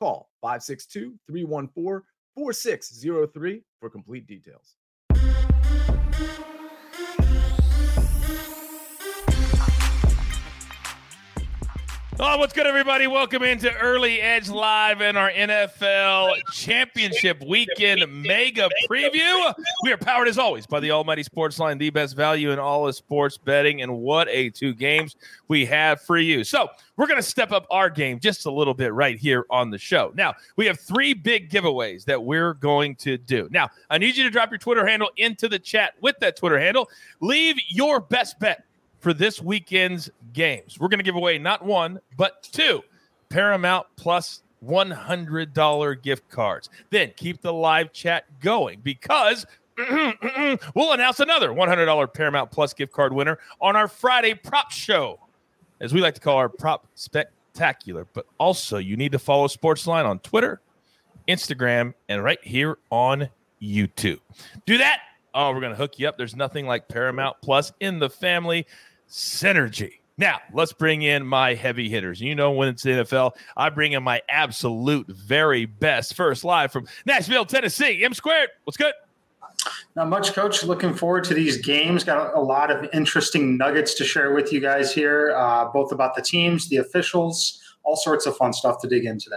Call 562 314 4603 for complete details. Oh, what's good, everybody? Welcome into Early Edge Live in our NFL Championship Weekend Mega Preview. We are powered, as always, by the Almighty Sports Line, the best value in all of sports betting. And what a two games we have for you. So, we're going to step up our game just a little bit right here on the show. Now, we have three big giveaways that we're going to do. Now, I need you to drop your Twitter handle into the chat with that Twitter handle. Leave your best bet for this weekend's games. We're going to give away not one, but two Paramount Plus $100 gift cards. Then keep the live chat going because we'll announce another $100 Paramount Plus gift card winner on our Friday prop show, as we like to call our prop spectacular. But also, you need to follow Sportsline on Twitter, Instagram, and right here on YouTube. Do that. Oh, we're going to hook you up. There's nothing like Paramount Plus in the family synergy. Now, let's bring in my heavy hitters. You know, when it's NFL, I bring in my absolute very best. First, live from Nashville, Tennessee, M Squared. What's good? Not much, coach. Looking forward to these games. Got a lot of interesting nuggets to share with you guys here, uh, both about the teams, the officials, all sorts of fun stuff to dig in today.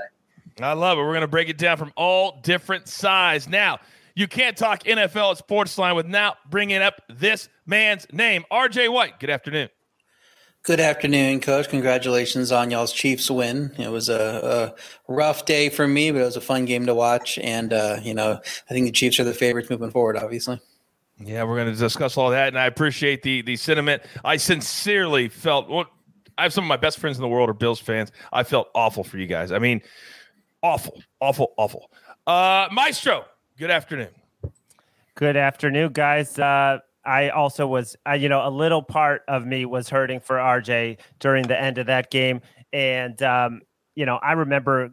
I love it. We're going to break it down from all different sides. Now, you can't talk NFL at Sportsline without bringing up this man's name, RJ White. Good afternoon. Good afternoon, Coach. Congratulations on y'all's Chiefs win. It was a, a, rough day for me, but it was a fun game to watch. And, uh, you know, I think the Chiefs are the favorites moving forward, obviously. Yeah, we're going to discuss all that. And I appreciate the, the sentiment. I sincerely felt well, I have some of my best friends in the world are Bills fans. I felt awful for you guys. I mean, awful, awful, awful. Uh, Maestro, Good afternoon. Good afternoon, guys. Uh, I also was, uh, you know, a little part of me was hurting for RJ during the end of that game. And, um, you know, I remember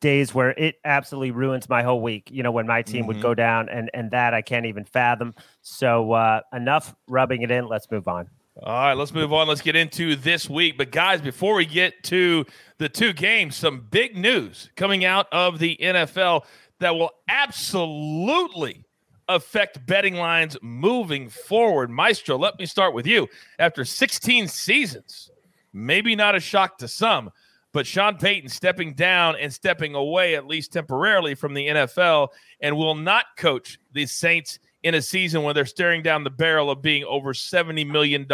days where it absolutely ruins my whole week, you know, when my team mm-hmm. would go down and, and that I can't even fathom. So uh, enough rubbing it in. Let's move on. All right, let's move on. Let's get into this week. But guys, before we get to the two games, some big news coming out of the NFL that will absolutely affect betting lines moving forward. Maestro, let me start with you. After 16 seasons, maybe not a shock to some, but Sean Payton stepping down and stepping away, at least temporarily, from the NFL and will not coach the Saints in a season when they're staring down the barrel of being over $70 million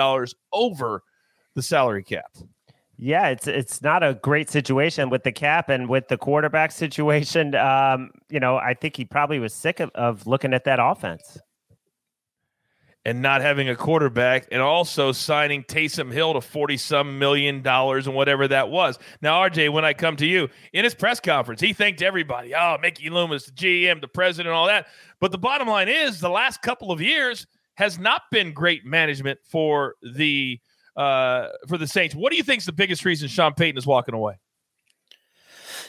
over the salary cap. Yeah, it's it's not a great situation with the cap and with the quarterback situation. Um, you know, I think he probably was sick of, of looking at that offense and not having a quarterback, and also signing Taysom Hill to forty some million dollars and whatever that was. Now, RJ, when I come to you in his press conference, he thanked everybody. Oh, Mickey Loomis, the GM, the president, all that. But the bottom line is, the last couple of years has not been great management for the uh, for the Saints. What do you think is the biggest reason Sean Payton is walking away?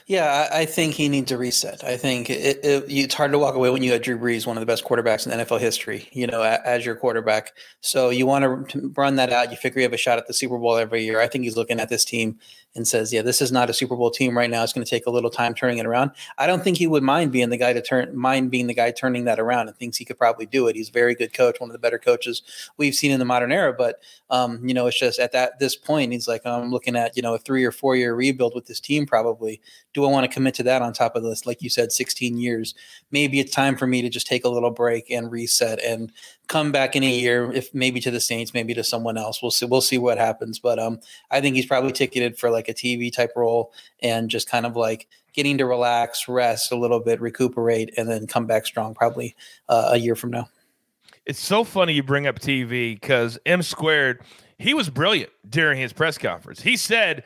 Yeah, I think he needs a reset. I think it, it, it's hard to walk away when you have Drew Brees, one of the best quarterbacks in NFL history, you know, as your quarterback. So you want to run that out. You figure you have a shot at the Super Bowl every year. I think he's looking at this team and says, "Yeah, this is not a Super Bowl team right now. It's going to take a little time turning it around." I don't think he would mind being the guy to turn mind being the guy turning that around, and thinks he could probably do it. He's a very good coach, one of the better coaches we've seen in the modern era. But um, you know, it's just at that this point, he's like, "I'm looking at you know a three or four year rebuild with this team. Probably, do I want to commit to that on top of this? Like you said, 16 years. Maybe it's time for me to just take a little break and reset and come back in a year, if maybe to the Saints, maybe to someone else. We'll see. We'll see what happens. But um, I think he's probably ticketed for like a TV type role and just kind of like getting to relax, rest a little bit, recuperate, and then come back strong. Probably uh, a year from now. It's so funny you bring up TV because M squared. He was brilliant during his press conference. He said,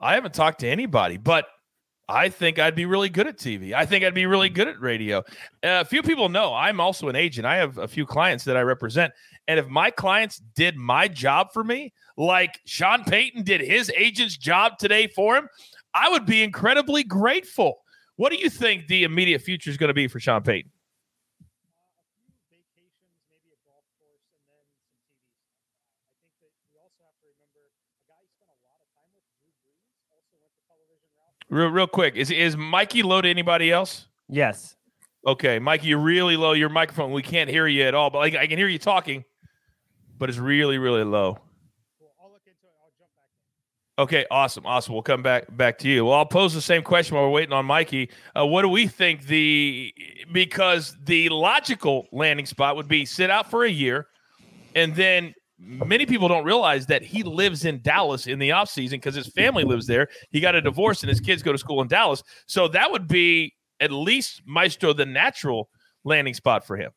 "I haven't talked to anybody, but." I think I'd be really good at TV. I think I'd be really good at radio. Uh, a few people know I'm also an agent. I have a few clients that I represent. And if my clients did my job for me, like Sean Payton did his agent's job today for him, I would be incredibly grateful. What do you think the immediate future is going to be for Sean Payton? Real, real quick, is is Mikey low to anybody else? Yes. Okay, Mikey, you're really low. Your microphone, we can't hear you at all. But like, I can hear you talking, but it's really, really low. Okay, awesome, awesome. We'll come back back to you. Well, I'll pose the same question while we're waiting on Mikey. Uh, what do we think the because the logical landing spot would be sit out for a year, and then many people don't realize that he lives in Dallas in the offseason because his family lives there. He got a divorce and his kids go to school in Dallas. So that would be at least Maestro the natural landing spot for him.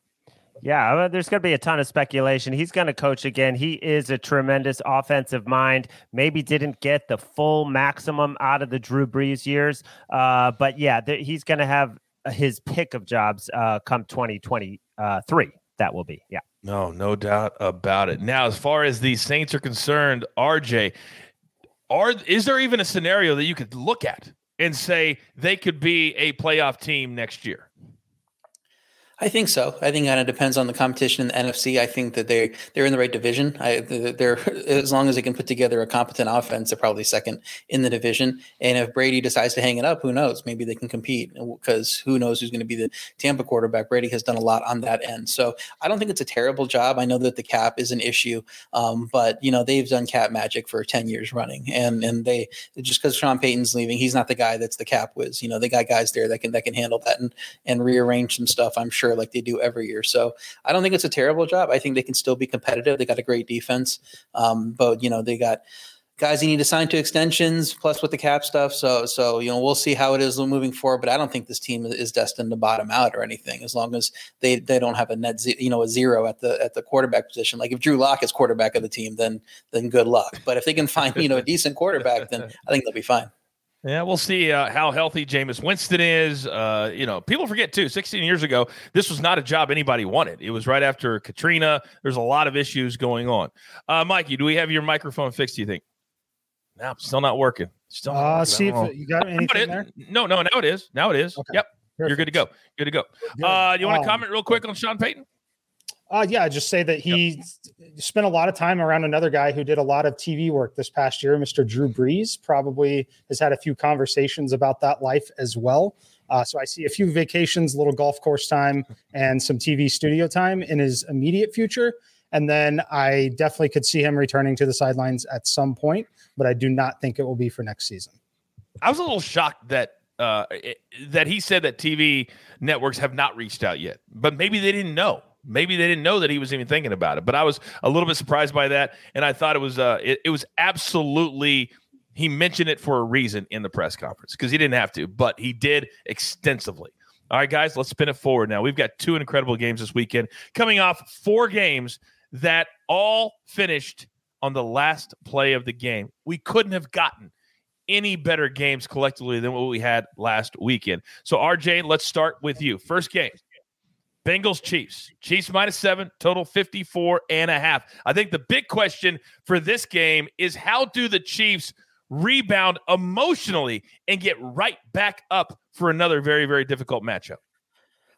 Yeah, there's going to be a ton of speculation. He's going to coach again. He is a tremendous offensive mind. Maybe didn't get the full maximum out of the Drew Brees years, uh, but yeah, th- he's going to have his pick of jobs uh, come 2023. That will be, yeah. No, no doubt about it. Now, as far as the Saints are concerned, RJ, are is there even a scenario that you could look at and say they could be a playoff team next year? I think so. I think it kind of depends on the competition in the NFC. I think that they they're in the right division. I, they're as long as they can put together a competent offense, they're probably second in the division. And if Brady decides to hang it up, who knows? Maybe they can compete because who knows who's going to be the Tampa quarterback? Brady has done a lot on that end, so I don't think it's a terrible job. I know that the cap is an issue, um, but you know they've done cap magic for ten years running, and and they just because Sean Payton's leaving, he's not the guy that's the cap whiz. You know they got guys there that can that can handle that and and rearrange some stuff. I'm sure like they do every year. So I don't think it's a terrible job. I think they can still be competitive. They got a great defense, um, but you know they got guys you need to sign to extensions plus with the cap stuff. So so you know we'll see how it is moving forward. But I don't think this team is destined to bottom out or anything as long as they they don't have a net ze- you know a zero at the at the quarterback position. Like if Drew Lock is quarterback of the team, then then good luck. But if they can find you know a decent quarterback, then I think they'll be fine. Yeah, we'll see uh, how healthy Jameis Winston is. Uh, you know, people forget too. 16 years ago, this was not a job anybody wanted. It was right after Katrina. There's a lot of issues going on. Uh, Mikey, do we have your microphone fixed? Do you think? No, still not working. Still. Not uh, working. see if you got anything no, there. No, no, now it is. Now it is. Okay. Yep, Perfect. you're good to go. Good to go. Good. Uh, you want to Um, comment real quick on Sean Payton? Uh, yeah, just say that he spent a lot of time around another guy who did a lot of TV work this past year, Mr. Drew Brees. Probably has had a few conversations about that life as well. Uh, so I see a few vacations, little golf course time, and some TV studio time in his immediate future. And then I definitely could see him returning to the sidelines at some point, but I do not think it will be for next season. I was a little shocked that uh, it, that he said that TV networks have not reached out yet, but maybe they didn't know. Maybe they didn't know that he was even thinking about it. But I was a little bit surprised by that, and I thought it was uh, it, it was absolutely. He mentioned it for a reason in the press conference because he didn't have to, but he did extensively. All right, guys, let's spin it forward now. We've got two incredible games this weekend, coming off four games that all finished on the last play of the game. We couldn't have gotten any better games collectively than what we had last weekend. So, RJ, let's start with you. First game Bengals Chiefs. Chiefs minus seven, total 54 and a half. I think the big question for this game is how do the Chiefs rebound emotionally and get right back up for another very, very difficult matchup?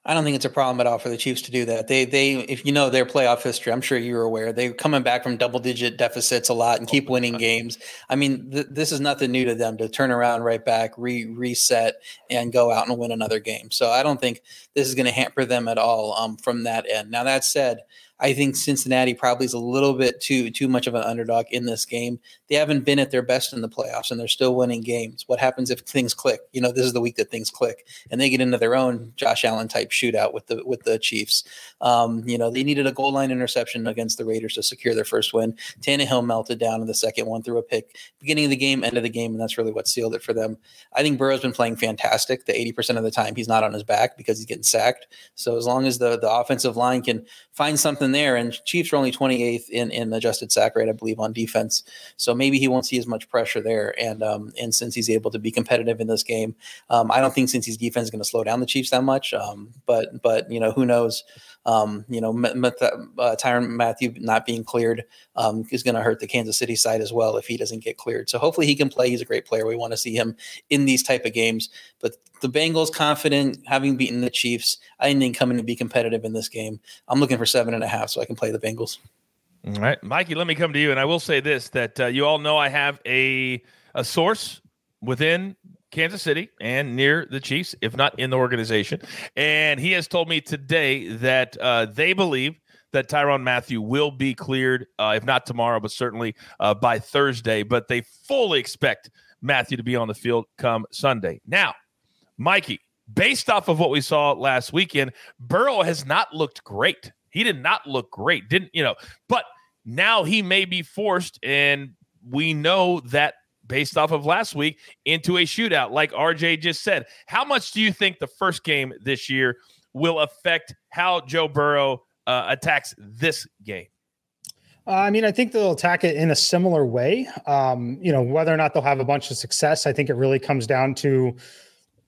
I don't think it's a problem at all for the Chiefs to do that. They they if you know their playoff history, I'm sure you're aware. They're coming back from double digit deficits a lot and keep winning games. I mean, th- this is nothing new to them to turn around right back, re reset, and go out and win another game. So I don't think this is going to hamper them at all um, from that end. Now that said, I think Cincinnati probably is a little bit too too much of an underdog in this game. They haven't been at their best in the playoffs, and they're still winning games. What happens if things click? You know, this is the week that things click, and they get into their own Josh Allen type shootout with the with the Chiefs. Um, you know, they needed a goal line interception against the Raiders to secure their first win. Tannehill melted down in the second one through a pick, beginning of the game, end of the game, and that's really what sealed it for them. I think Burrow's been playing fantastic. The eighty percent of the time he's not on his back because he's getting sacked. So as long as the the offensive line can find something there, and Chiefs are only 28th in in adjusted sack rate, I believe, on defense. So maybe he won't see as much pressure there. And um, and since he's able to be competitive in this game, um, I don't think since his defense is going to slow down the Chiefs that much. Um, but but you know who knows. Um, you know, uh, Tyrann Mathieu not being cleared um, is going to hurt the Kansas City side as well if he doesn't get cleared. So hopefully he can play. He's a great player. We want to see him in these type of games. But the Bengals confident, having beaten the Chiefs, I think coming to be competitive in this game. I'm looking for seven and a half so I can play the Bengals. All right, Mikey. Let me come to you, and I will say this: that uh, you all know I have a a source within Kansas City and near the Chiefs, if not in the organization. And he has told me today that uh, they believe that Tyrann Mathieu will be cleared, uh, if not tomorrow, but certainly uh, by Thursday. But they fully expect Mathieu to be on the field come Sunday. Now, Mikey, based off of what we saw last weekend, Burrow has not looked great. He did not look great, didn't you know? But now he may be forced, and we know that based off of last week into a shootout, like RJ just said. How much do you think the first game this year will affect how Joe Burrow uh, attacks this game? Uh, I mean, I think they'll attack it in a similar way. Um, you know, whether or not they'll have a bunch of success, I think it really comes down to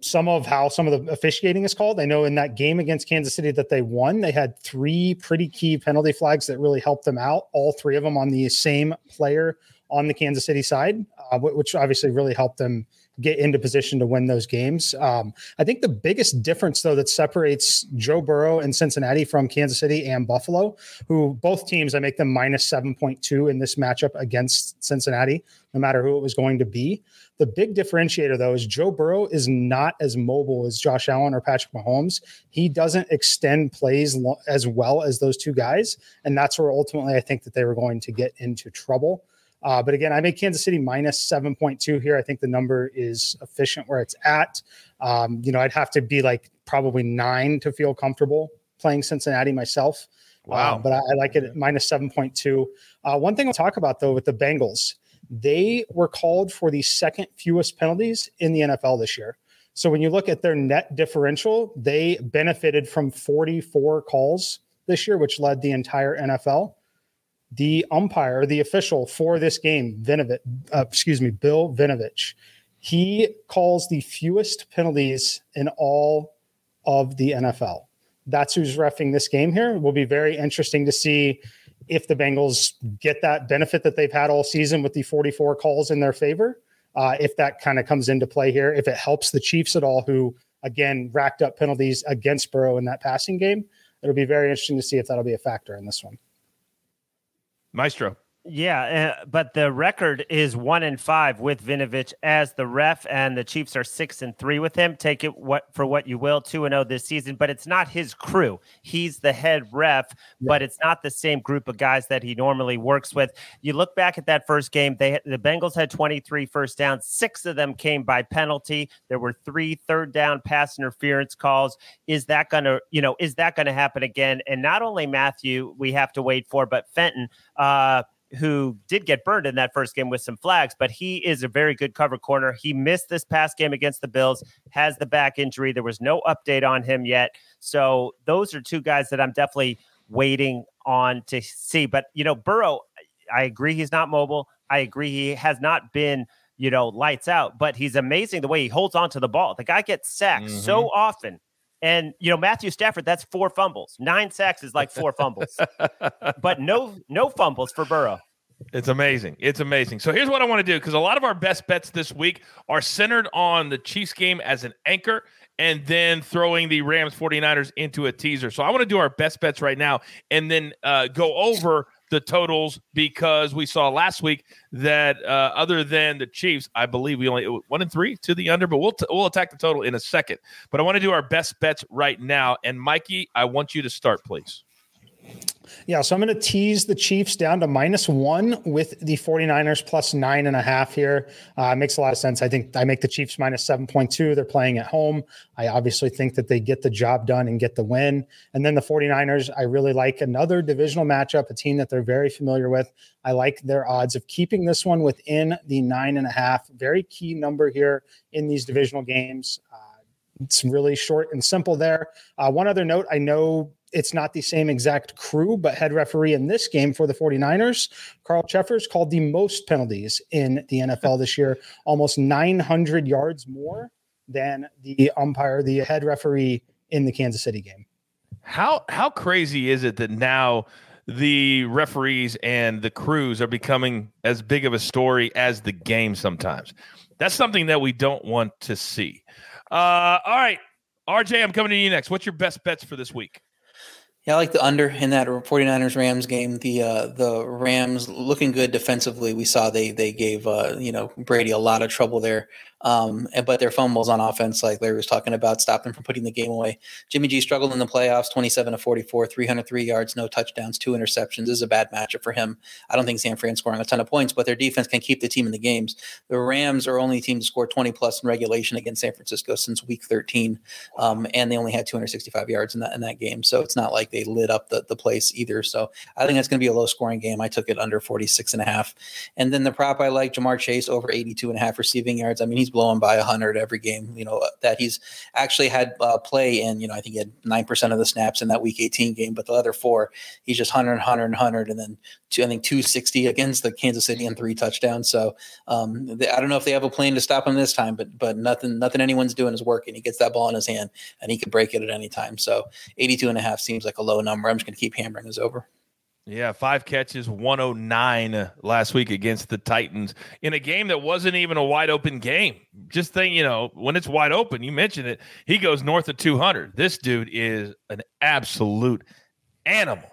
some of how some of the officiating is called. I know in that game against Kansas City that they won, they had three pretty key penalty flags that really helped them out. All three of them on the same player on the Kansas City side, uh, which obviously really helped them get into position to win those games. Um, I think the biggest difference, though, that separates Joe Burrow and Cincinnati from Kansas City and Buffalo, who both teams I make them minus 7.2 in this matchup against Cincinnati, no matter who it was going to be. The big differentiator, though, is Joe Burrow is not as mobile as Josh Allen or Patrick Mahomes. He doesn't extend plays lo- as well as those two guys. And that's where ultimately I think that they were going to get into trouble. Uh, but again, I make Kansas City minus 7.2 here. I think the number is efficient where it's at. Um, you know, I'd have to be like probably nine to feel comfortable playing Cincinnati myself. Wow. Uh, but I, I, like it at minus 7.2. Uh, one thing I'll talk about though with the Bengals, they were called for the second fewest penalties in the NFL this year. So when you look at their net differential, they benefited from 44 calls this year, which led the entire NFL the umpire, the official for this game, Vinovich, uh, excuse me, Bill Vinovich, he calls the fewest penalties in all of the NFL. That's who's refing this game here. It will be very interesting to see if the Bengals get that benefit that they've had all season with the 44 calls in their favor. Uh, if that kind of comes into play here, if it helps the Chiefs at all, who again racked up penalties against Burrow in that passing game, it'll be very interesting to see if that'll be a factor in this one. Maestro. Yeah, uh, but the record is one and five with Vinovich as the ref, and the Chiefs are six and three with him. Take it what for what you will, two and zero oh this season. But it's not his crew. He's the head ref, yeah. but it's not the same group of guys that he normally works with. You look back at that first game; they the Bengals had 23 first downs. Six of them came by penalty. There were three third down pass interference calls. Is that gonna you know is that gonna happen again? And not only Mathieu, we have to wait for, but Fenton. Uh, who did get burned in that first game with some flags, but he is a very good cover corner. He missed this past game against the Bills, has the back injury. There was no update on him yet. So those are two guys that I'm definitely waiting on to see. But, you know, Burrow, I agree he's not mobile. I agree he has not been, you know, lights out, but he's amazing the way he holds on to the ball. The guy gets sacked mm-hmm. so often. And you know Matthew Stafford, that's four fumbles. Nine sacks is like four fumbles, but no no fumbles for Burrow. It's amazing. It's amazing. So here's what I want to do because a lot of our best bets this week are centered on the Chiefs game as an anchor and then throwing the Rams 49ers into a teaser. So I want to do our best bets right now and then uh, go over the totals because we saw last week that uh, other than the Chiefs, I believe we only one and three to the under, but we'll t- we'll attack the total in a second. But I want to do our best bets right now, and Mikey, I want you to start, please. Yeah, so I'm going to tease the Chiefs down to minus one with the 49ers plus nine and a half here. Uh, makes a lot of sense. I think I make the Chiefs minus 7.2. They're playing at home. I obviously think that they get the job done and get the win. And then the 49ers, I really like another divisional matchup, a team that they're very familiar with. I like their odds of keeping this one within the nine and a half. Very key number here in these divisional games. Uh, it's really short and simple there. Uh, one other note I know it's not the same exact crew, but head referee in this game for the 49ers, Carl Cheffers, called the most penalties in the NFL this year, almost 900 yards more than the umpire, the head referee in the Kansas City game. How how crazy is it that now the referees and the crews are becoming as big of a story as the game sometimes? That's something that we don't want to see. Uh, all right, RJ, I'm coming to you next. What's your best bets for this week? Yeah, I like the under in that 49ers Rams game. The uh, the Rams looking good defensively. We saw they they gave uh, you know Brady a lot of trouble there. Um, and, but their fumbles on offense, like Larry was talking about, stopped them from putting the game away. Jimmy G struggled in the playoffs, 27 to 44, 303 yards, no touchdowns, two interceptions. This is a bad matchup for him. I don't think San Fran scoring a ton of points, but their defense can keep the team in the games. The Rams are only team to score 20 plus in regulation against San Francisco since week 13, um, and they only had 265 yards in that in that game. So it's not like they lit up the, the place either. So I think that's going to be a low scoring game. I took it under 46 and a half. And then the prop I like, Ja'Marr Chase over 82 and a half receiving yards. I mean, he's blowing by 100 every game. You know that he's actually had uh, play in. You know, I think he had nine percent of the snaps in that Week 18 game, but the other four, he's just 100, 100, 100, and then two, I think 260 against the Kansas City and three touchdowns. So um, they, I don't know if they have a plan to stop him this time, but but nothing nothing anyone's doing is working. He gets that ball in his hand and he could break it at any time. So 82 and a half seems like a low number. I'm just going to keep hammering this over. Yeah, five catches, 109 last week against the Titans in a game that wasn't even a wide open game. Just think, you know, when it's wide open, you mentioned it, he goes north of 200. This dude is an absolute animal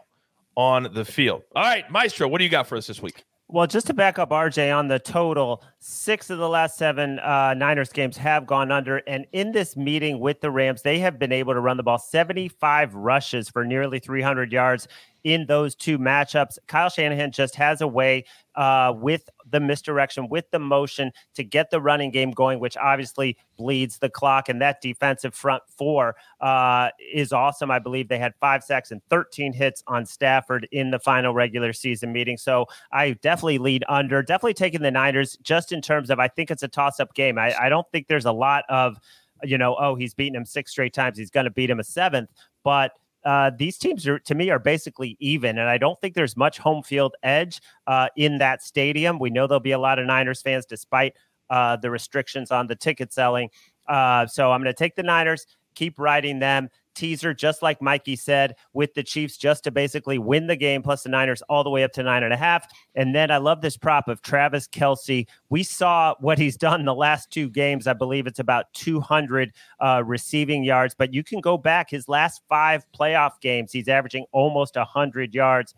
on the field. All right, Maestro, what do you got for us this week? Well, just to back up RJ on the total, six of the last seven uh, Niners games have gone under. And in this meeting with the Rams, they have been able to run the ball 75 rushes for nearly 300 yards in those two matchups. Kyle Shanahan just has a way uh, with the misdirection, with the motion to get the running game going, which obviously bleeds the clock. And that defensive front four uh, is awesome. I believe they had five sacks and 13 hits on Stafford in the final regular season meeting. So I definitely lead under, definitely taking the Niners just in terms of I think it's a toss up game. I, I don't think there's a lot of, you know, oh, he's beaten him six straight times. He's going to beat him a seventh. But uh, these teams are to me are basically even, and I don't think there's much home field edge uh, in that stadium. We know there'll be a lot of Niners fans despite uh, the restrictions on the ticket selling. Uh, so I'm going to take the Niners, keep riding them teaser, just like Mikey said, with the Chiefs just to basically win the game, plus the Niners all the way up to nine and a half. And then I love this prop of Travis Kelce. We saw what he's done the last two games. I believe it's about 200 uh, receiving yards, but you can go back his last five playoff games. He's averaging almost 100 yards.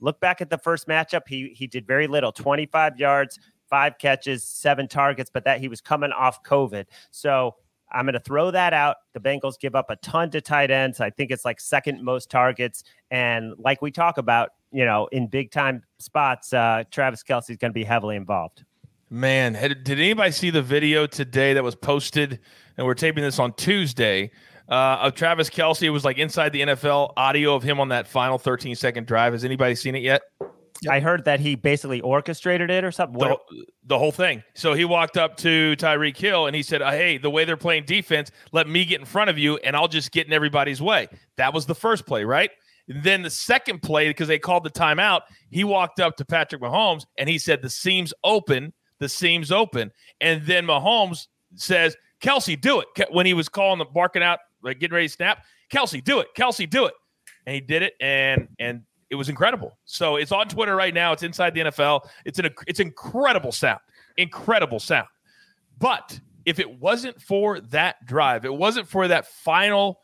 Look back at the first matchup. He he did very little, 25 yards, five catches, seven targets, but that he was coming off COVID. So I'm going to throw that out. The Bengals give up a ton to tight ends. I think it's like second most targets. And like we talk about, you know, in big time spots, uh, Travis is going to be heavily involved. Man, did anybody see the video today that was posted? And we're taping this on Tuesday uh, of Travis Kelce. It was like inside the NFL audio of him on that final 13 second drive. Has anybody seen it yet? Yep. I heard that he basically orchestrated it or something. The, the, whole thing. So he walked up to Tyreek Hill and he said, uh, "Hey, the way they're playing defense, let me get in front of you, and I'll just get in everybody's way." That was the first play, right? then the second play, because they called the timeout, he walked up to Patrick Mahomes and he said, "The seam's open. The seam's open." And then Mahomes says, Kelce, do it." When he was calling the barking out, like getting ready to snap, Kelce, do it. Kelce, do it. And he did it, and and it was incredible. So it's on Twitter right now. It's inside the NFL. It's an it's incredible sound, incredible sound. But if it wasn't for that drive, it wasn't for that final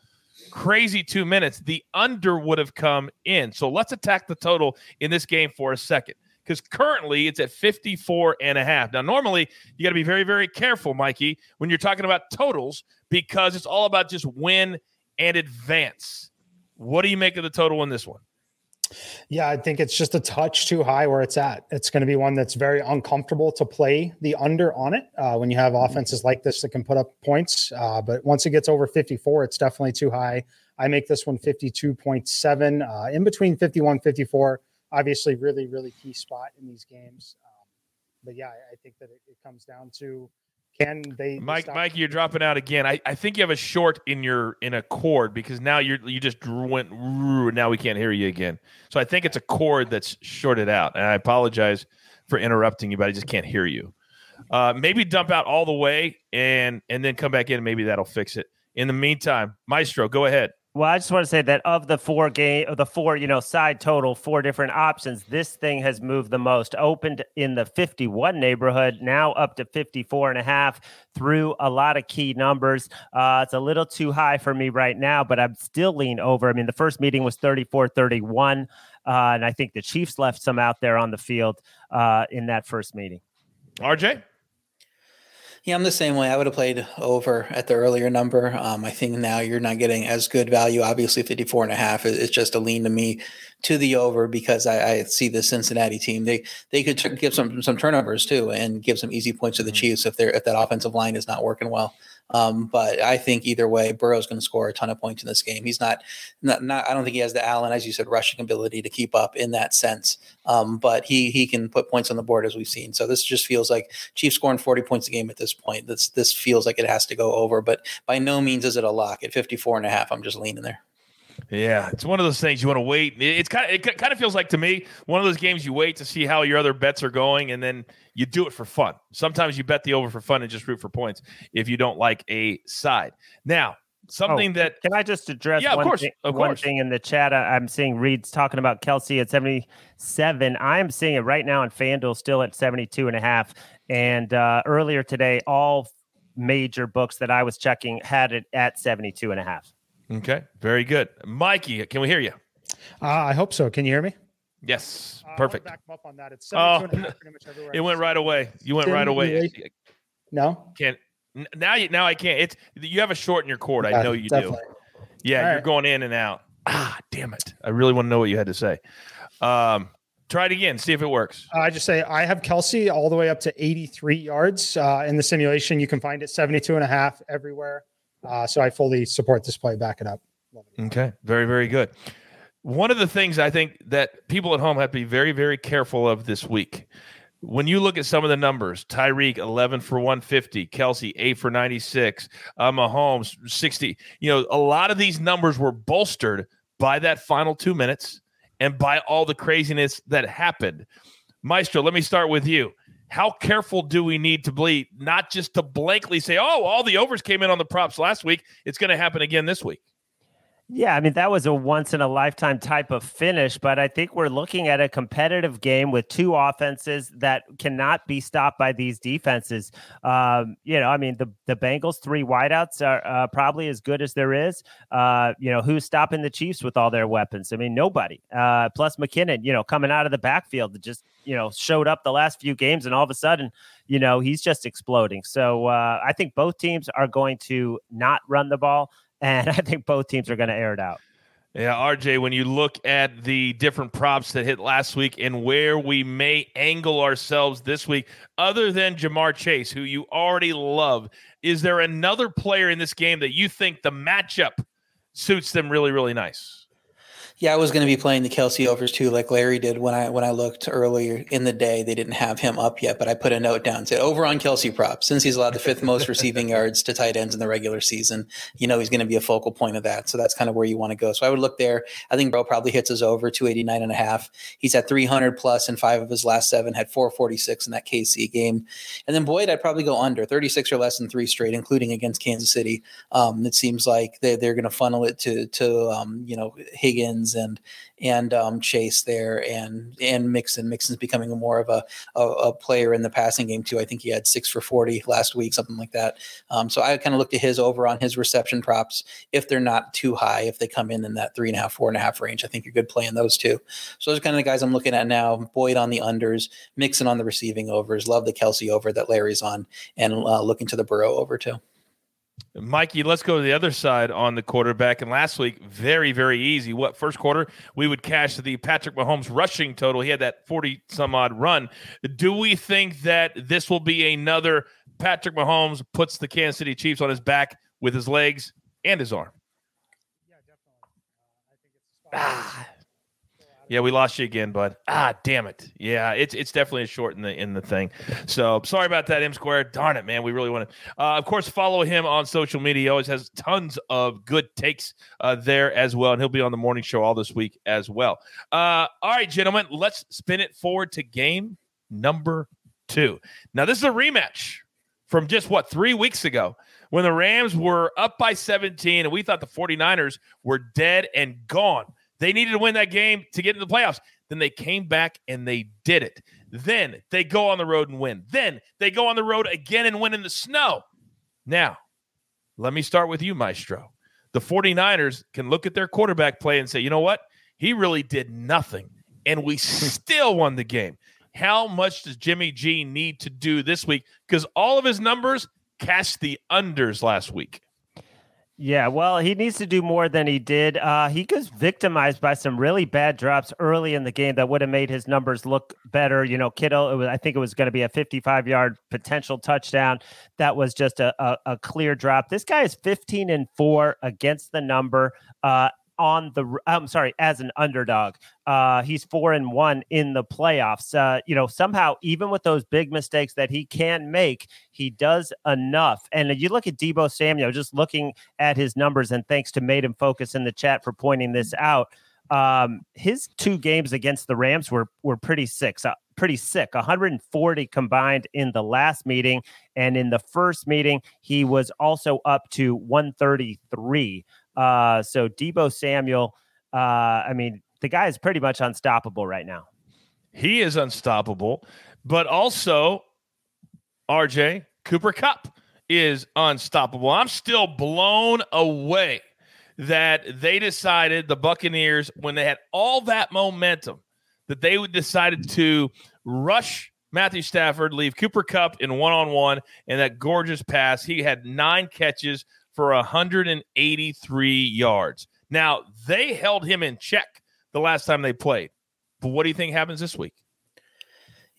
crazy two minutes, the under would have come in. So let's attack the total in this game for a second. Because currently it's at 54 and a half. Now, normally you got to be very, very careful, Mikey, when you're talking about totals, because it's all about just win and advance. What do you make of the total in this one? Yeah, I think it's just a touch too high where it's at. It's going to be one that's very uncomfortable to play the under on it uh, when you have mm-hmm. offenses like this that can put up points. Uh, but once it gets over 54, it's definitely too high. I make this one 52.7, uh, in between 51, 54. Obviously, really, really key spot in these games. Um, but yeah, I, I think that it, it comes down to Can they, Mike, stop- Mike, you're dropping out again. I, I think you have a short in your in a cord because now you're you just went now we can't hear you again. So I think it's a cord that's shorted out, and I apologize for interrupting you, but I just can't hear you. Uh, maybe dump out all the way and and then come back in. Maybe that'll fix it. In the meantime, Maestro, go ahead. Well, I just want to say that of the four game, of the four, you know, side total, four different options, this thing has moved the most. Opened in the 51 neighborhood, now up to 54 and a half through a lot of key numbers. Uh, it's a little too high for me right now, but I'm still lean over. I mean, the first meeting was 34 31. Uh, and I think the Chiefs left some out there on the field uh, in that first meeting. RJ? Yeah, I'm the same way. I would have played over at the earlier number. Um, I think now you're not getting as good value. Obviously, 54 and a half is just a lean to me to the over because I, I see the Cincinnati team. They they could t- give some some turnovers too and give some easy points to the Chiefs if they're if that offensive line is not working well. Um, but I think either way, Burrow's going to score a ton of points in this game. He's not, not, not, I don't think he has the Allen, as you said, rushing ability to keep up in that sense. Um, but he he can put points on the board as we've seen. So this just feels like Chiefs scoring 40 points a game at this point. This this feels like it has to go over, but by no means is it a lock. At 54 and a half, I'm just leaning there. Yeah, it's one of those things you want to wait. It's kind of it kind of feels like to me one of those games you wait to see how your other bets are going, and then you do it for fun. Sometimes you bet the over for fun and just root for points if you don't like a side. Now, something Oh, that Can I just address Yeah, of one, course, thing, of one thing in the chat? I'm seeing Reed's talking about Kelce at 77. I'm seeing it right now on FanDuel still at 72 and a half. And uh, earlier today, all major books that I was checking had it at 72 and a half. Okay, very good, Mikey. Can we hear you? Uh, I hope so. Can you hear me? Yes, Uh, I'll perfect. up on that. It's Oh, and a half pretty much everywhere. It went right away. You went Didn't right away. No. Can't now. You now I can't. It's you have a short in your cord. I know you definitely. do. Yeah, All you're right. going in and out. Ah, damn it! I really want to know what you had to say. Um, try it again. See if it works. Uh, I just say I have Kelce all the way up to 83 yards uh, in the simulation. You can find it 72 and a half everywhere. Uh, so I fully support this play. Back it up. Okay, very very good. One of the things I think that people at home have to be very very careful of this week. When you look at some of the numbers, Tyreek 11 for 150, Kelce 8 for 96, uh, Mahomes 60. You know, a lot of these numbers were bolstered by that final two minutes and by all the craziness that happened. Maestro, let me start with you. How careful do we need to be, not just to blankly say, oh, all the overs came in on the props last week. It's going to happen again this week. Yeah, I mean, that was a once in a lifetime type of finish, but I think we're looking at a competitive game with two offenses that cannot be stopped by these defenses. Um, you know, I mean, the, the Bengals' three wideouts are uh, probably as good as there is. Uh, you know, who's stopping the Chiefs with all their weapons? I mean, nobody. Uh, plus, McKinnon, you know, coming out of the backfield, just, you know, showed up the last few games, and all of a sudden, you know, he's just exploding. So uh, I think both teams are going to not run the ball and I think both teams are going to air it out. Yeah, RJ, when you look at the different props that hit last week and where we may angle ourselves this week, other than Ja'Marr Chase, who you already love, is there another player in this game that you think the matchup suits them really, really nice? Yeah, I was going to be playing the Kelce overs too, like Larry did when I when I looked earlier in the day. They didn't have him up yet, but I put a note down said over on Kelce props since he's allowed the fifth most receiving yards to tight ends in the regular season. You know he's going to be a focal point of that, so that's kind of where you want to go. So I would look there. I think Bro probably hits his over 289 and a half. He's at 300 plus in five of his last seven. Had 446 in that KC game, and then Boyd I'd probably go under 36 or less in three straight, including against Kansas City. Um, it seems like they they're going to funnel it to to um, you know Higgins and and um, Chase there and and Mixon. Mixon's becoming more of a, a a player in the passing game too. I think he had six for forty last week, something like that. Um, so I kind of looked at his over on his reception props. If they're not too high, if they come in in that three and a half, four and a half range, I think you're good playing those two. So those are kind of the guys I'm looking at now. Boyd on the unders, Mixon on the receiving overs. Love the Kelce over that Larry's on, and uh, looking to the Burrow over too. Mikey, let's go to the other side on the quarterback. And last week, very, very easy. What first quarter we would cash the Patrick Mahomes rushing total. He had that 40 some odd run. Do we think that this will be another Patrick Mahomes puts the Kansas City Chiefs on his back with his legs and his arm? Yeah, definitely. Uh, I think it's Ah. Yeah, we lost you again, bud. Ah, damn it. Yeah, it's it's definitely a short in the in the thing. So sorry about that, M Square. Darn it, man. We really want to. Uh, of course, follow him on social media. He always has tons of good takes uh, there as well, and he'll be on the morning show all this week as well. Uh, all right, gentlemen, let's spin it forward to game number two. Now, this is a rematch from just what three weeks ago when the Rams were up by 17, and we thought the 49ers were dead and gone. They needed to win that game to get into the playoffs. Then they came back and they did it. Then they go on the road and win. Then they go on the road again and win in the snow. Now, let me start with you, Maestro. The 49ers can look at their quarterback play and say, you know what? He really did nothing. And we still won the game. How much does Jimmy G need to do this week? Because all of his numbers cast the unders last week. Yeah, well, he needs to do more than he did. Uh, he was victimized by some really bad drops early in the game that would have made his numbers look better. You know, Kittle, was, I think it was going to be a 55 yard potential touchdown. That was just a, a, a, clear drop. This guy is 15 and four against the number. Uh, on the I'm sorry, as an underdog. Uh he's 4 and 1 in the playoffs. Uh you know, somehow even with those big mistakes that he can make, he does enough. And you look at Deebo Samuel just looking at his numbers and thanks to Made Him Focus in the chat for pointing this out. Um his two games against the Rams were were pretty sick. Uh, pretty sick 140 combined in the last meeting and in the first meeting he was also up to 133 uh, so Deebo Samuel, uh, I mean, the guy is pretty much unstoppable right now. He is unstoppable, but also RJ Cooper Kupp is unstoppable. I'm still blown away that they decided the Buccaneers when they had all that momentum that they would decided to rush Matthew Stafford, leave Cooper Kupp in one on one, and that gorgeous pass. He had nine catches for 183 yards. Now, they held him in check the last time they played. But what do you think happens this week?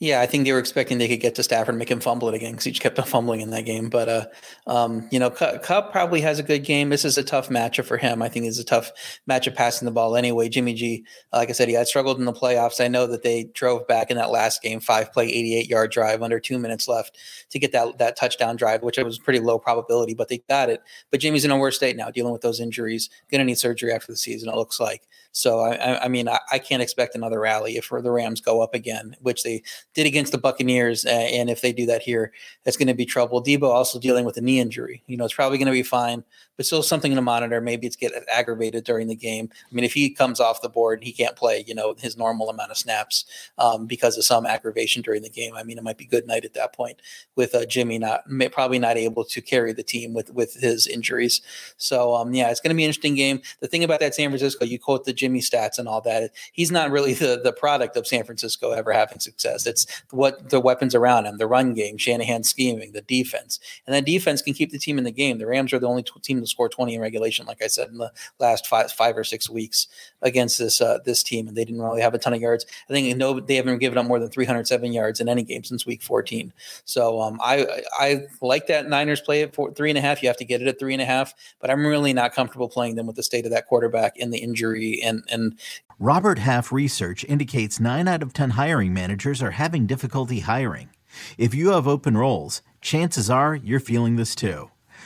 Yeah, I think they were expecting they could get to Stafford and make him fumble it again because he just kept on fumbling in that game. But, uh, um, you know, Kupp probably has a good game. This is a tough matchup for him. I think it's a tough matchup passing the ball anyway. Jimmy G, like I said, he had struggled in the playoffs. I know that they drove back in that last game, five play, 88 yard drive under two minutes left to get that, that touchdown drive, which was pretty low probability, but they got it. But Jimmy's in a worse state now, dealing with those injuries, going to need surgery after the season, it looks like. So I, I mean, I, I, can't expect another rally if the Rams go up again, which they did against the Buccaneers. And if they do that here, that's going to be trouble. Deebo also dealing with a knee injury. You know, it's probably going to be fine, but still something to monitor. Maybe it's get aggravated during the game. I mean, if he comes off the board, he can't play. You know, his normal amount of snaps um, because of some aggravation during the game. I mean, it might be good night at that point with uh, Jimmy not probably not able to carry the team with with his injuries. So um, yeah, it's going to be an interesting game. The thing about that San Francisco, you quote the Jimmy stats and all that. He's not really the, the product of San Francisco ever having success. It's what the weapons around him, the run game, Shanahan scheming, the defense. And that defense can keep the team in the game. The Rams are the only t- team to score 20 in regulation, like I said, in the last five, five or six weeks against this uh, this team. And they didn't really have a ton of yards. I think no, they haven't given up more than 307 yards in any game since week 14. So um, I I like that Niners play at four, three and a half. You have to get it at three and a half, but I'm really not comfortable playing them with the state of that quarterback and the injury and and Robert Half research indicates 9 out of 10 hiring managers are having difficulty hiring. If you have open roles, chances are you're feeling this too.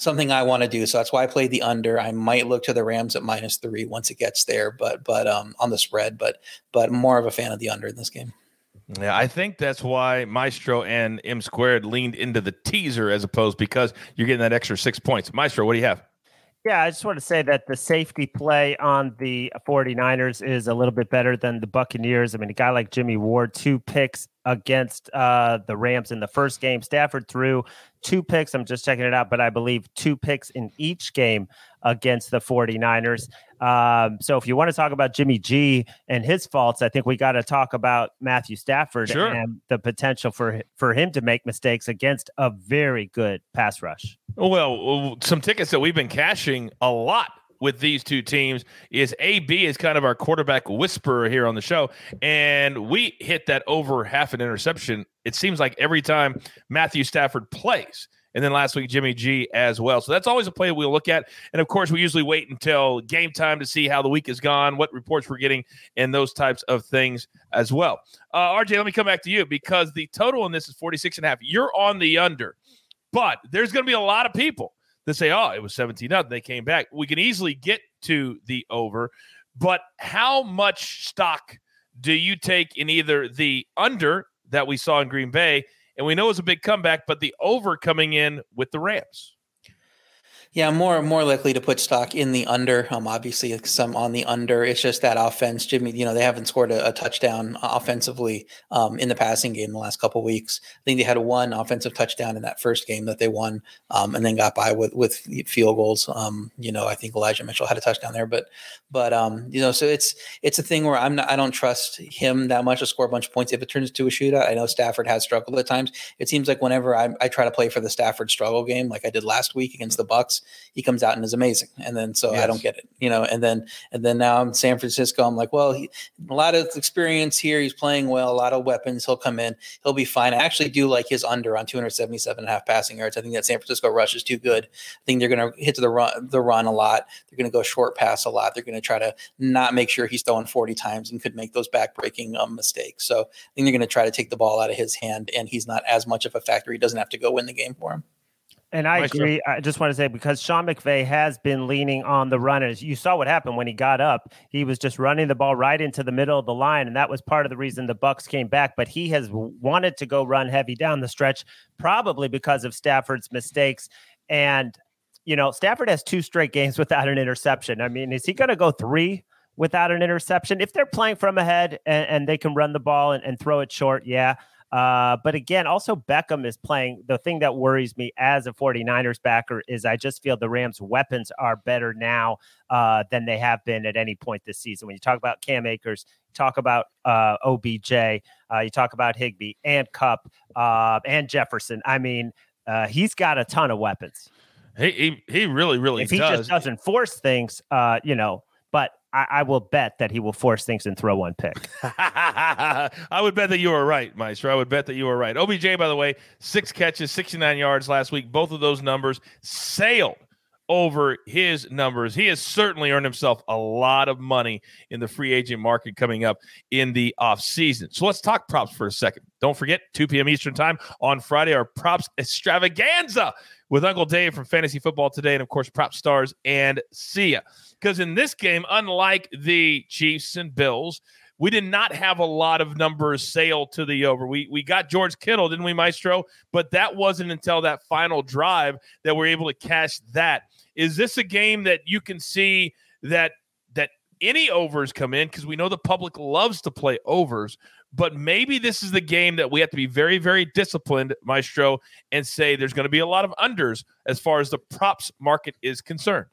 something I want to do. So that's why I played the under. I might look to the Rams at minus three once it gets there, but but um on the spread, but but more of a fan of the under in this game. Yeah, I think that's why Maestro and M squared leaned into the teaser as opposed because you're getting that extra six points. Maestro, what do you have? Yeah, I just want to say that the safety play on the 49ers is a little bit better than the Buccaneers. I mean, a guy like Jimmy Ward, two picks against uh, the Rams in the first game. Stafford threw two picks. I'm just checking it out, but I believe two picks in each game against the 49ers. Um, so if you want to talk about Jimmy G and his faults, I think we got to talk about Matthew Stafford Sure. and the potential for for him to make mistakes against a very good pass rush. Well, some tickets that we've been cashing a lot with these two teams is AB is kind of our quarterback whisperer here on the show, and we hit that over half an interception. It seems like every time Matthew Stafford plays. And then last week, Jimmy G as well. So that's always a play we'll look at. And of course, we usually wait until game time to see how the week has gone, what reports we're getting, and those types of things as well. Uh, RJ, let me come back to you because the total in this is 46 and a half. You're on the under. But there's going to be a lot of people that say, oh, it was 17 nothing. They came back. We can easily get to the over. But how much stock do you take in either the under that we saw in Green Bay? And we know it was a big comeback, but the over coming in with the Rams. Yeah, more more likely to put stock in the under. Um, obviously some on the under. It's just that offense, Jimmy. You know they haven't scored a, a touchdown offensively um, in the passing game the last couple weeks. I think they had one offensive touchdown in that first game that they won, um, and then got by with with field goals. Um, you know, I think Elijah Mitchell had a touchdown there, but but um, you know, so it's it's a thing where I'm not. I don't trust him that much to score a bunch of points if it turns to a shootout. I know Stafford has struggled at times. It seems like whenever I, I try to play for the Stafford struggle game, like I did last week against the Bucks he comes out and is amazing. And then so Yes. I don't get it, you know. And then and then now I'm San Francisco. I'm like, well, he, a lot of experience here. He's playing well, a lot of weapons. He'll come in, he'll be fine. I actually do like his under on 277 and a half passing yards. I think that San Francisco rush is too good. I think they're going to hit to the run, the run a lot. They're going to go short pass a lot. They're going to try to not make sure he's throwing 40 times and could make those backbreaking um, mistakes. So I think they're going to try to take the ball out of his hand, and he's not as much of a factor. He doesn't have to go win the game for him. And I agree. I just want to say because Sean McVay has been leaning on the runners. you saw what happened when he got up. He was just running the ball right into the middle of the line, and that was part of the reason the Bucks came back. But he has wanted to go run heavy down the stretch, probably because of Stafford's mistakes. And you know, Stafford has two straight games without an interception. I mean, is he going to go three without an interception? If they're playing from ahead and, and they can run the ball and, and throw it short, yeah. Uh, but again, also Beckham is playing. The thing that worries me as a 49ers backer is I just feel the Rams' weapons are better now uh, than they have been at any point this season. When you talk about Cam Akers, talk about uh, OBJ, uh, you talk about Higbee and Kupp uh, and Jefferson. I mean, uh, he's got a ton of weapons. He he, he really, really if he does. just doesn't force things, uh, you know, I, I will bet that he will force things and throw one pick. I would bet that you were right, Maestro. I would bet that you were right. OBJ, by the way, six catches, 69 yards last week. Both of those numbers sailed over his numbers. He has certainly earned himself a lot of money in the free agent market coming up in the offseason. So let's talk props for a second. Don't forget, 2 p.m. Eastern Time on Friday, our props extravaganza with Uncle Dave from Fantasy Football Today, and of course, Prop Stars and Sia. Because in this game, unlike the Chiefs and Bills, we did not have a lot of numbers sail to the over. We we got George Kittle, didn't we, Maestro? But that wasn't until that final drive that we're able to cash that. Is this a game that you can see that that any overs come in because we know the public loves to play overs, but maybe this is the game that we have to be very very disciplined, Maestro, and say there's going to be a lot of unders as far as the props market is concerned.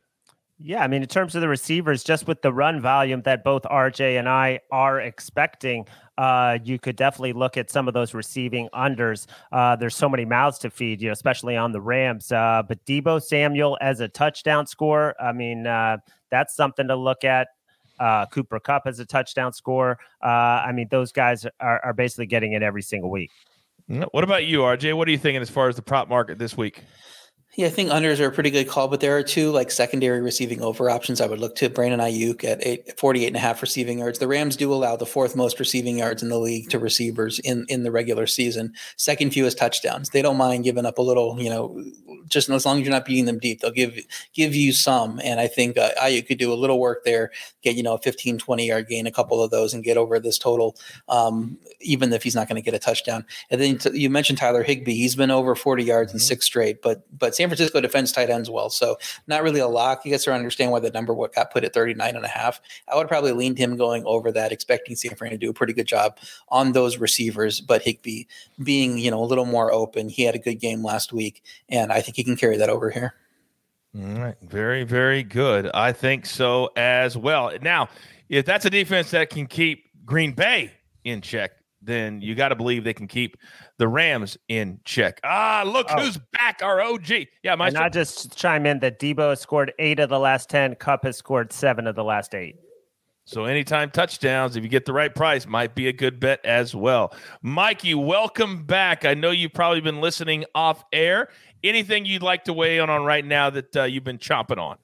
Yeah, I mean, in terms of the receivers, just with the run volume that both RJ and I are expecting, uh, you could definitely look at some of those receiving unders. Uh, there's so many mouths to feed, you know, especially on the Rams. Uh, but Deebo Samuel as a touchdown score, I mean, uh, that's something to look at. Uh, Cooper Kupp has a touchdown score. Uh, I mean, those guys are, are basically getting it every single week. What about you, RJ? What are you thinking as far as the prop market this week? Yeah, I think unders are a pretty good call, but there are two like secondary receiving over options. I would look to Brandon Aiyuk at eight, 48 and a half receiving yards. The Rams do allow the fourth most receiving yards in the league to receivers in, in the regular season. Second fewest touchdowns. They don't mind giving up a little, you know, just as long as you're not beating them deep, they'll give give you some. And I think uh, Ayuk could do a little work there, get, you know, a 15, 20 yard gain, a couple of those and get over this total, um, even if he's not going to get a touchdown. And then t- you mentioned Tyler Higbee. He's been over 40 yards in six straight, but but San San Francisco defends tight ends well, so not really a lock. You guys to understand why the number what got put at 39 and a half. I would probably leaned him going over that, expecting San Fran to do a pretty good job on those receivers, but Higbee being you know a little more open. He had a good game last week, and I think he can carry that over here. All right, very very good. I think so as well. Now, if that's a defense that can keep Green Bay in check, then you got to believe they can keep the Rams in check. Ah, look oh. who's back, our OG. Yeah, my. And I just chime in that Deebo has scored eight of the last ten. Kupp has scored seven of the last eight. So anytime touchdowns, if you get the right price, might be a good bet as well. Mikey, welcome back. I know you've probably been listening off air. Anything you'd like to weigh in on right now that uh, you've been chomping on?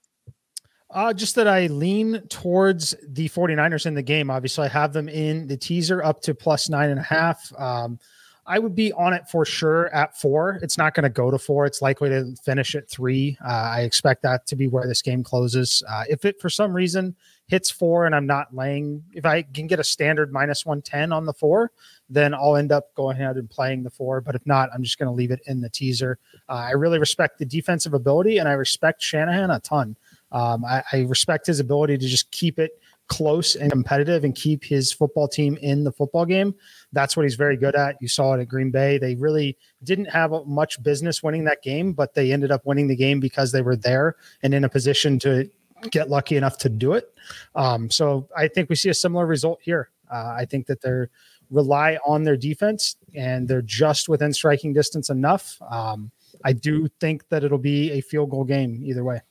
Uh, just that I lean towards the 49ers in the game. Obviously, I have them in the teaser up to plus nine and a half. Um, I would be on it for sure at four. It's not going to go to four. It's likely to finish at three. Uh, I expect that to be where this game closes. Uh, if it for some reason hits four and I'm not laying, if I can get a standard minus 110 on the four, then I'll end up going ahead and playing the four. But if not, I'm just going to leave it in the teaser. Uh, I really respect the defensive ability and I respect Shanahan a ton. Um, I, I respect his ability to just keep it close and competitive and keep his football team in the football game. That's what he's very good at. You saw it at Green Bay. They really didn't have much business winning that game, but they ended up winning the game because they were there and in a position to get lucky enough to do it. Um, so I think we see a similar result here. Uh, I think that they're rely on their defense and they're just within striking distance enough. Um, I do think that it'll be a field goal game either way.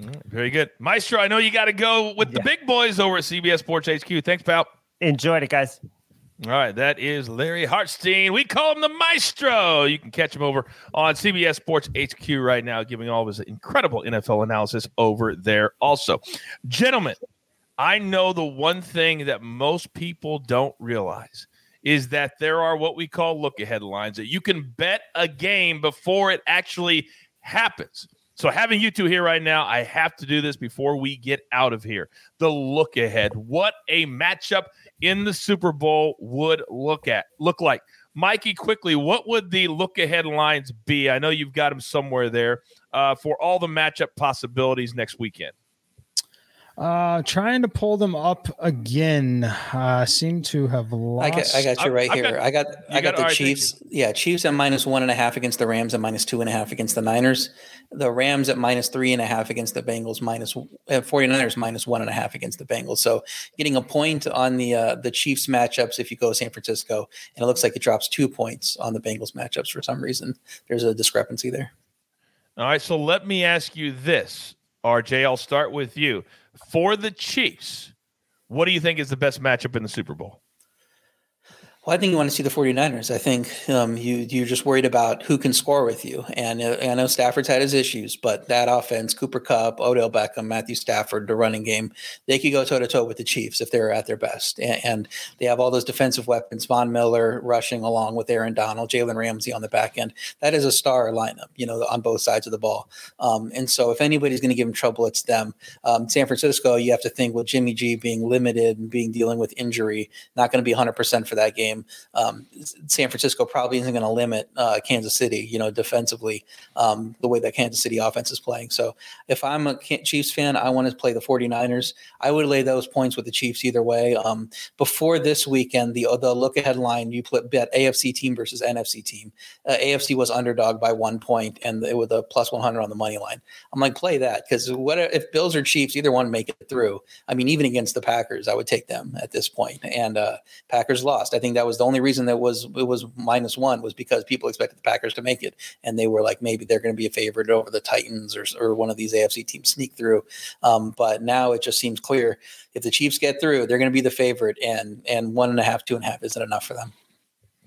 Mm, very good. Maestro, I know you got to go with yeah. the big boys over at CBS Sports HQ. Thanks, pal. Enjoyed it, guys. All right, that is Larry Hartstein. We call him the Maestro. You can catch him over on CBS Sports HQ right now, giving all of his incredible NFL analysis over there. Also, gentlemen, I know the one thing that most people don't realize is that there are what we call look ahead lines that you can bet a game before it actually happens. So, having you two here right now, I have to do this before we get out of here. The look ahead. What a matchup in the Super Bowl would look at look like. Mikey, quickly, what would the look ahead lines be? I know you've got them somewhere there uh, for all the matchup possibilities next weekend. Uh, trying to pull them up again. Uh, seem to have lost. I got, I got you right I, here. Got, I got, I got, got the right, Chiefs. Yeah, Chiefs at minus one and a half against the Rams, and minus two and a half against the Niners. The Rams at minus three and a half against the Bengals, minus uh, 49ers minus one and a half against the Bengals. So getting a point on the uh, the Chiefs matchups if you go San Francisco, and it looks like it drops two points on the Bengals matchups for some reason. There's a discrepancy there. All right, so let me ask you this, RJ. I'll start with you for the Chiefs, what do you think is the best matchup in the Super Bowl? Well, I think you want to see the 49ers. I think um, you, you're just worried about who can score with you. And uh, I know Stafford's had his issues, but that offense, Cooper Kupp, Odell Beckham, Matthew Stafford, the running game, they could go toe to toe with the Chiefs if they're at their best. And, and, they have all those defensive weapons, Von Miller rushing along with Aaron Donald, Jalen Ramsey on the back end. That is a star lineup, you know, on both sides of the ball. Um, and so if anybody's going to give them trouble, it's them. Um, San Francisco, you have to think with Jimmy G being limited and being dealing with injury, not going to be 100% for that game game. Um, San Francisco probably isn't going to limit uh, Kansas City, you know, defensively um, the way that Kansas City offense is playing. So if I'm a Chiefs fan, I want to play the 49ers. I would lay those points with the Chiefs either way. Um, before this weekend, the the look ahead line you put bet AFC team versus NFC team. Uh, AFC was underdog by one point, and it was a plus 100 on the money line. I'm like, play that because what if Bills or Chiefs either one make it through? I mean, even against the Packers, I would take them at this point. And uh, Packers lost. I think that that was the only reason that was it was minus one was because people expected the Packers to make it, and they were like maybe they're going to be a favorite over the Titans or or one of these AFC teams sneak through. Um, but now it just seems clear if the Chiefs get through, they're going to be the favorite, and and one and a half, two and a half isn't enough for them.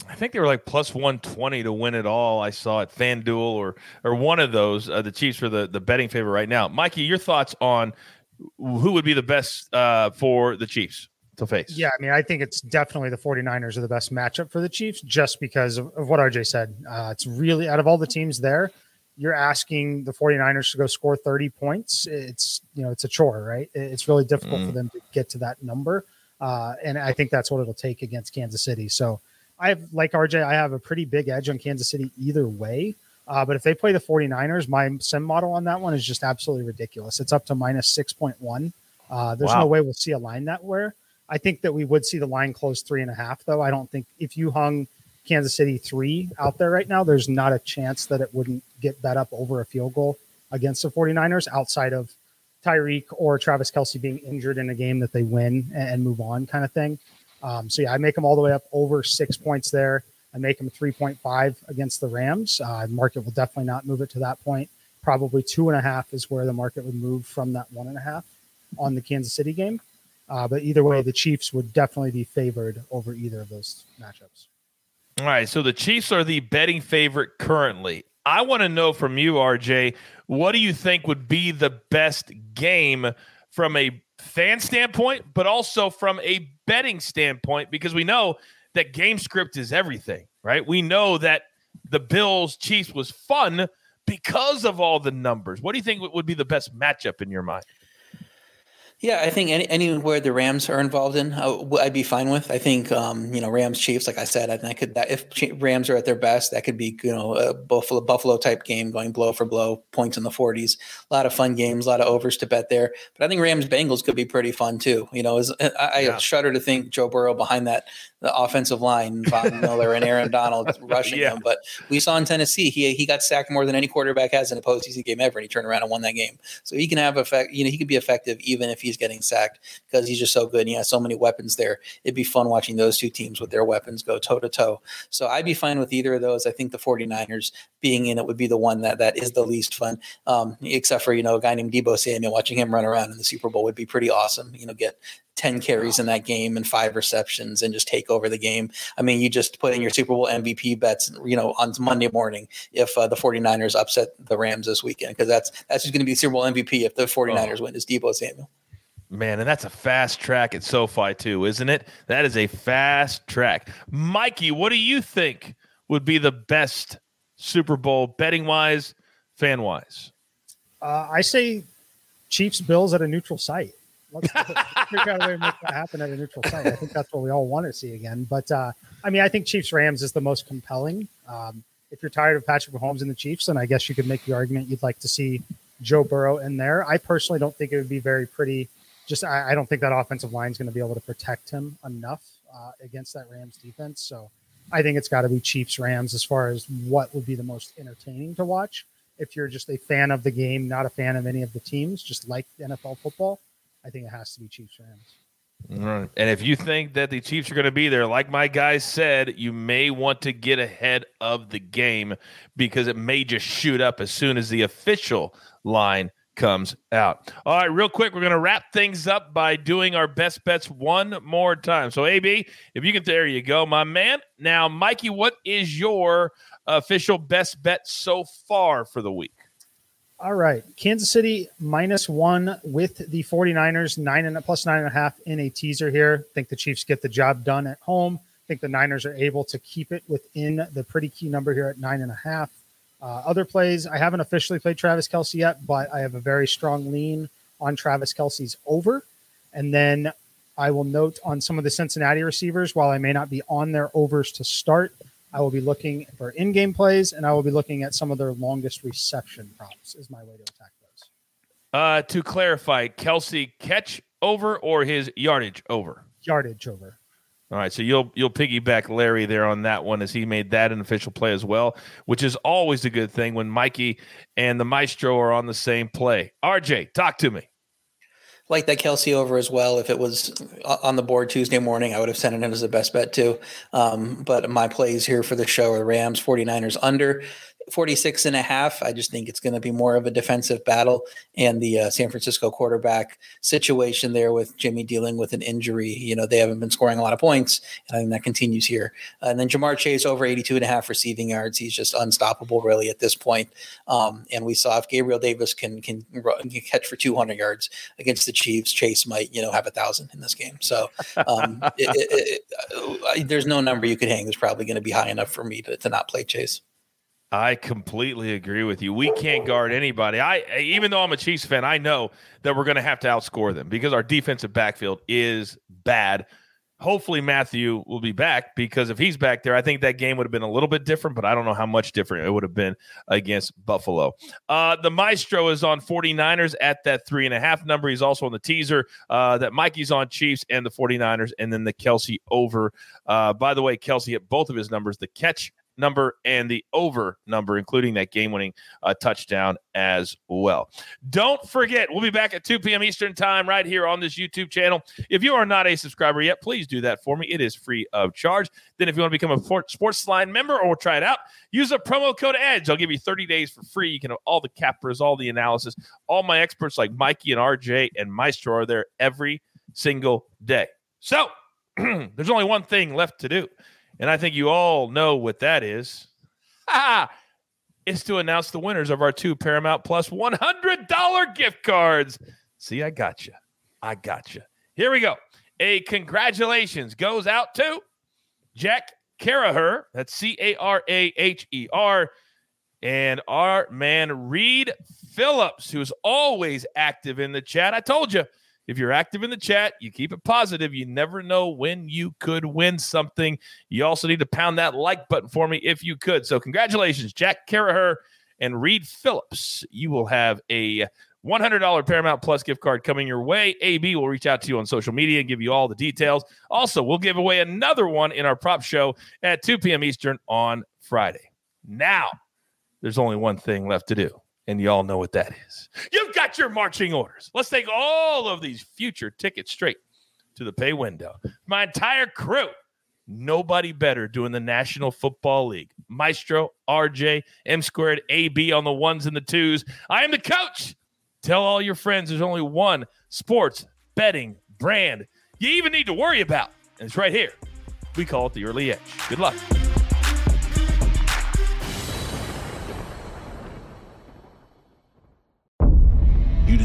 I think they were like plus 120 to win it all. I saw it FanDuel or or one of those. Uh, the Chiefs are the, the betting favorite right now. Mikey, your thoughts on who would be the best uh, for the Chiefs? To face. Yeah, I mean, I think it's definitely the 49ers are the best matchup for the Chiefs just because of, of what RJ said. Uh, it's really out of all the teams there, you're asking the 49ers to go score 30 points. It's, you know, it's a chore, right? It's really difficult mm. for them to get to that number. Uh, and I think that's what it'll take against Kansas City. So I have, like RJ, I have a pretty big edge on Kansas City either way. Uh, but if they play the 49ers, my sim model on that one is just absolutely ridiculous. It's up to minus 6.1. Uh, there's Wow. no way we'll see a line that where. I think that we would see the line close three and a half, though. I don't think if you hung Kansas City three out there right now, there's not a chance that it wouldn't get bet up over a field goal against the 49ers outside of Tyreek or Travis Kelce being injured in a game that they win and, move on kind of thing. Um, so yeah, I make them all the way up over six points there. I make them 3.5 against the Rams. Uh, market will definitely not move it to that point. Probably two and a half is where the market would move from that one and a half on the Kansas City game. Uh, but either way, the Chiefs would definitely be favored over either of those matchups. All right, so the Chiefs are the betting favorite currently. I want to know from you, RJ, what do you think would be the best game from a fan standpoint, but also from a betting standpoint? Because we know that game script is everything, right? We know that the Bills Chiefs was fun because of all the numbers. What do you think would be the best matchup in your mind? Yeah, I think any, anywhere the Rams are involved in, I, would be fine with. I think um, you know Rams Chiefs, like I said, I think I could that if Rams are at their best, that could be you know a Buffalo Buffalo type game going blow for blow, points in the forties. A lot of fun games, a lot of overs to bet there. But I think Rams Bengals could be pretty fun too. You know, is, I, I Yeah. shudder to think Joe Burrow behind that the offensive line, Von Miller and Aaron Donald rushing Yeah. him. But we saw in Tennessee, he he got sacked more than any quarterback has in a postseason game ever, and he turned around and won that game. So he can have effect. You know, he could be effective even if he's getting sacked because he's just so good and he has so many weapons there. It'd be fun watching those two teams with their weapons go toe to toe. So I'd be fine with either of those. I think the 49ers being in it would be the one that that is the least fun. Um, except for, you know, a guy named Deebo Samuel watching him run around in the Super Bowl would be pretty awesome. You know, get 10 carries in that game and five receptions and just take over the game. I mean, you just put in your Super Bowl MVP bets, you know, on Monday morning if uh, the 49ers upset the Rams this weekend, because that's that's who's going to be Super Bowl MVP if the 49ers win is Deebo Samuel. Man, and that's a fast track at SoFi too, isn't it? That is a fast track. Mikey, what do you think would be the best Super Bowl betting wise, fan wise? Uh, I say Chiefs Bills at a neutral site. Let's figure out a way to make that happen at a neutral site. I think that's what we all want to see again. But uh, I mean, I think Chiefs Rams is the most compelling. Um, if you're tired of Patrick Mahomes and the Chiefs, then I guess you could make the argument you'd like to see Joe Burrow in there. I personally don't think it would be very pretty. Just I, I don't think that offensive line is going to be able to protect him enough uh, against that Rams defense. So I think it's got to be Chiefs Rams as far as what would be the most entertaining to watch. If you're just a fan of the game, not a fan of any of the teams, just like NFL football, I think it has to be Chiefs Rams. Right. And if you think that the Chiefs are going to be there, like my guys said, you may want to get ahead of the game because it may just shoot up as soon as the official line comes out. All right, real quick, we're going to wrap things up by doing our best bets one more time. So, AB, if you can, there you go, my man. Now, Mikey, what is your official best bet so far for the week? All right. Kansas City minus one with the 49ers, nine and a, plus nine and a half in a teaser here. think the Chiefs get the job done at home. I think the Niners are able to keep it within the pretty key number here at nine and a half. Uh, other plays, I haven't officially played Travis Kelce yet, but I have a very strong lean on Travis Kelce's over. And then I will note on some of the Cincinnati receivers, while I may not be on their overs to start, I will be looking for in game plays and I will be looking at some of their longest reception props, is my way to attack those. Uh, to clarify, Kelce catch over or his yardage over? Yardage over. All right, so you'll you'll piggyback Larry there on that one as he made that an official play as well, which is always a good thing when Mikey and the Maestro are on the same play. RJ, talk to me. like that Kelce over as well. If it was on the board Tuesday morning, I would have sent it in as the best bet too. Um, but my plays here for the show are Rams 49ers under 46 and a half. I just think it's going to be more of a defensive battle and the uh, San Francisco quarterback situation there with Jimmy dealing with an injury. You know, they haven't been scoring a lot of points. And I think that continues here. and then Ja'Marr Chase over 82 and a half receiving yards. He's just unstoppable really at this point. Um, and we saw if Gabriel Davis can, can, run, can catch for 200 yards against the Chiefs, Chase might, you know, have a thousand in this game. So um, it, it, it, there's no number you could hang that's probably going to be high enough for me to, to not play Chase. I completely agree with you. We can't guard anybody. I even though I'm a Chiefs fan, I know that we're going to have to outscore them because our defensive backfield is bad. hopefully Mathieu will be back because if he's back there, I think that game would have been a little bit different, but I don't know how much different it would have been against Buffalo. Uh, the Maestro is on 49ers at that three and a half number. He's also on the teaser uh, that Mikey's on Chiefs and the 49ers, and then the Kelce over. Uh, by the way, Kelce hit both of his numbers. The catch number and the over number, including that game winning uh, touchdown as well. Don't forget, we'll be back at 2 p.m. Eastern Time right here on this YouTube channel. If you are not a subscriber yet, please do that for me. It is free of charge. Then, if you want to become a SportsLine member or try it out, use a promo code EDGE. I'll give you 30 days for free. You can have all the cappers, all the analysis. All my experts like Mikey and RJ and Maestro are there every single day. So, there's only one thing left to do. And I think you all know what that is. Ah, it's to announce the winners of our two Paramount Plus $100 gift cards. See, I got you. I got you. Here we go. A congratulations goes out to Jack Caraher. That's C A R A H E R. And our man Reed Phillips, who's always active in the chat. I told you if you're active in the chat, you keep it positive. You never know when you could win something. You also need to pound that like button for me if you could. So, congratulations, Jack Caraher and Reed Phillips. You will have a $100 Paramount Plus gift card coming your way. AB will reach out to you on social media and give you all the details. Also, we'll give away another one in our prop show at 2 p.m. Eastern on Friday. Now, there's only one thing left to do and y'all know what that is. You've got your marching orders. Let's take all of these future tickets straight to the pay window. My entire crew, nobody better doing the National Football League. Maestro, RJ, M squared, AB on the ones and the twos. I am the coach. Tell all your friends there's only one sports betting brand you even need to worry about. And it's right here. We call it the early edge. Good luck.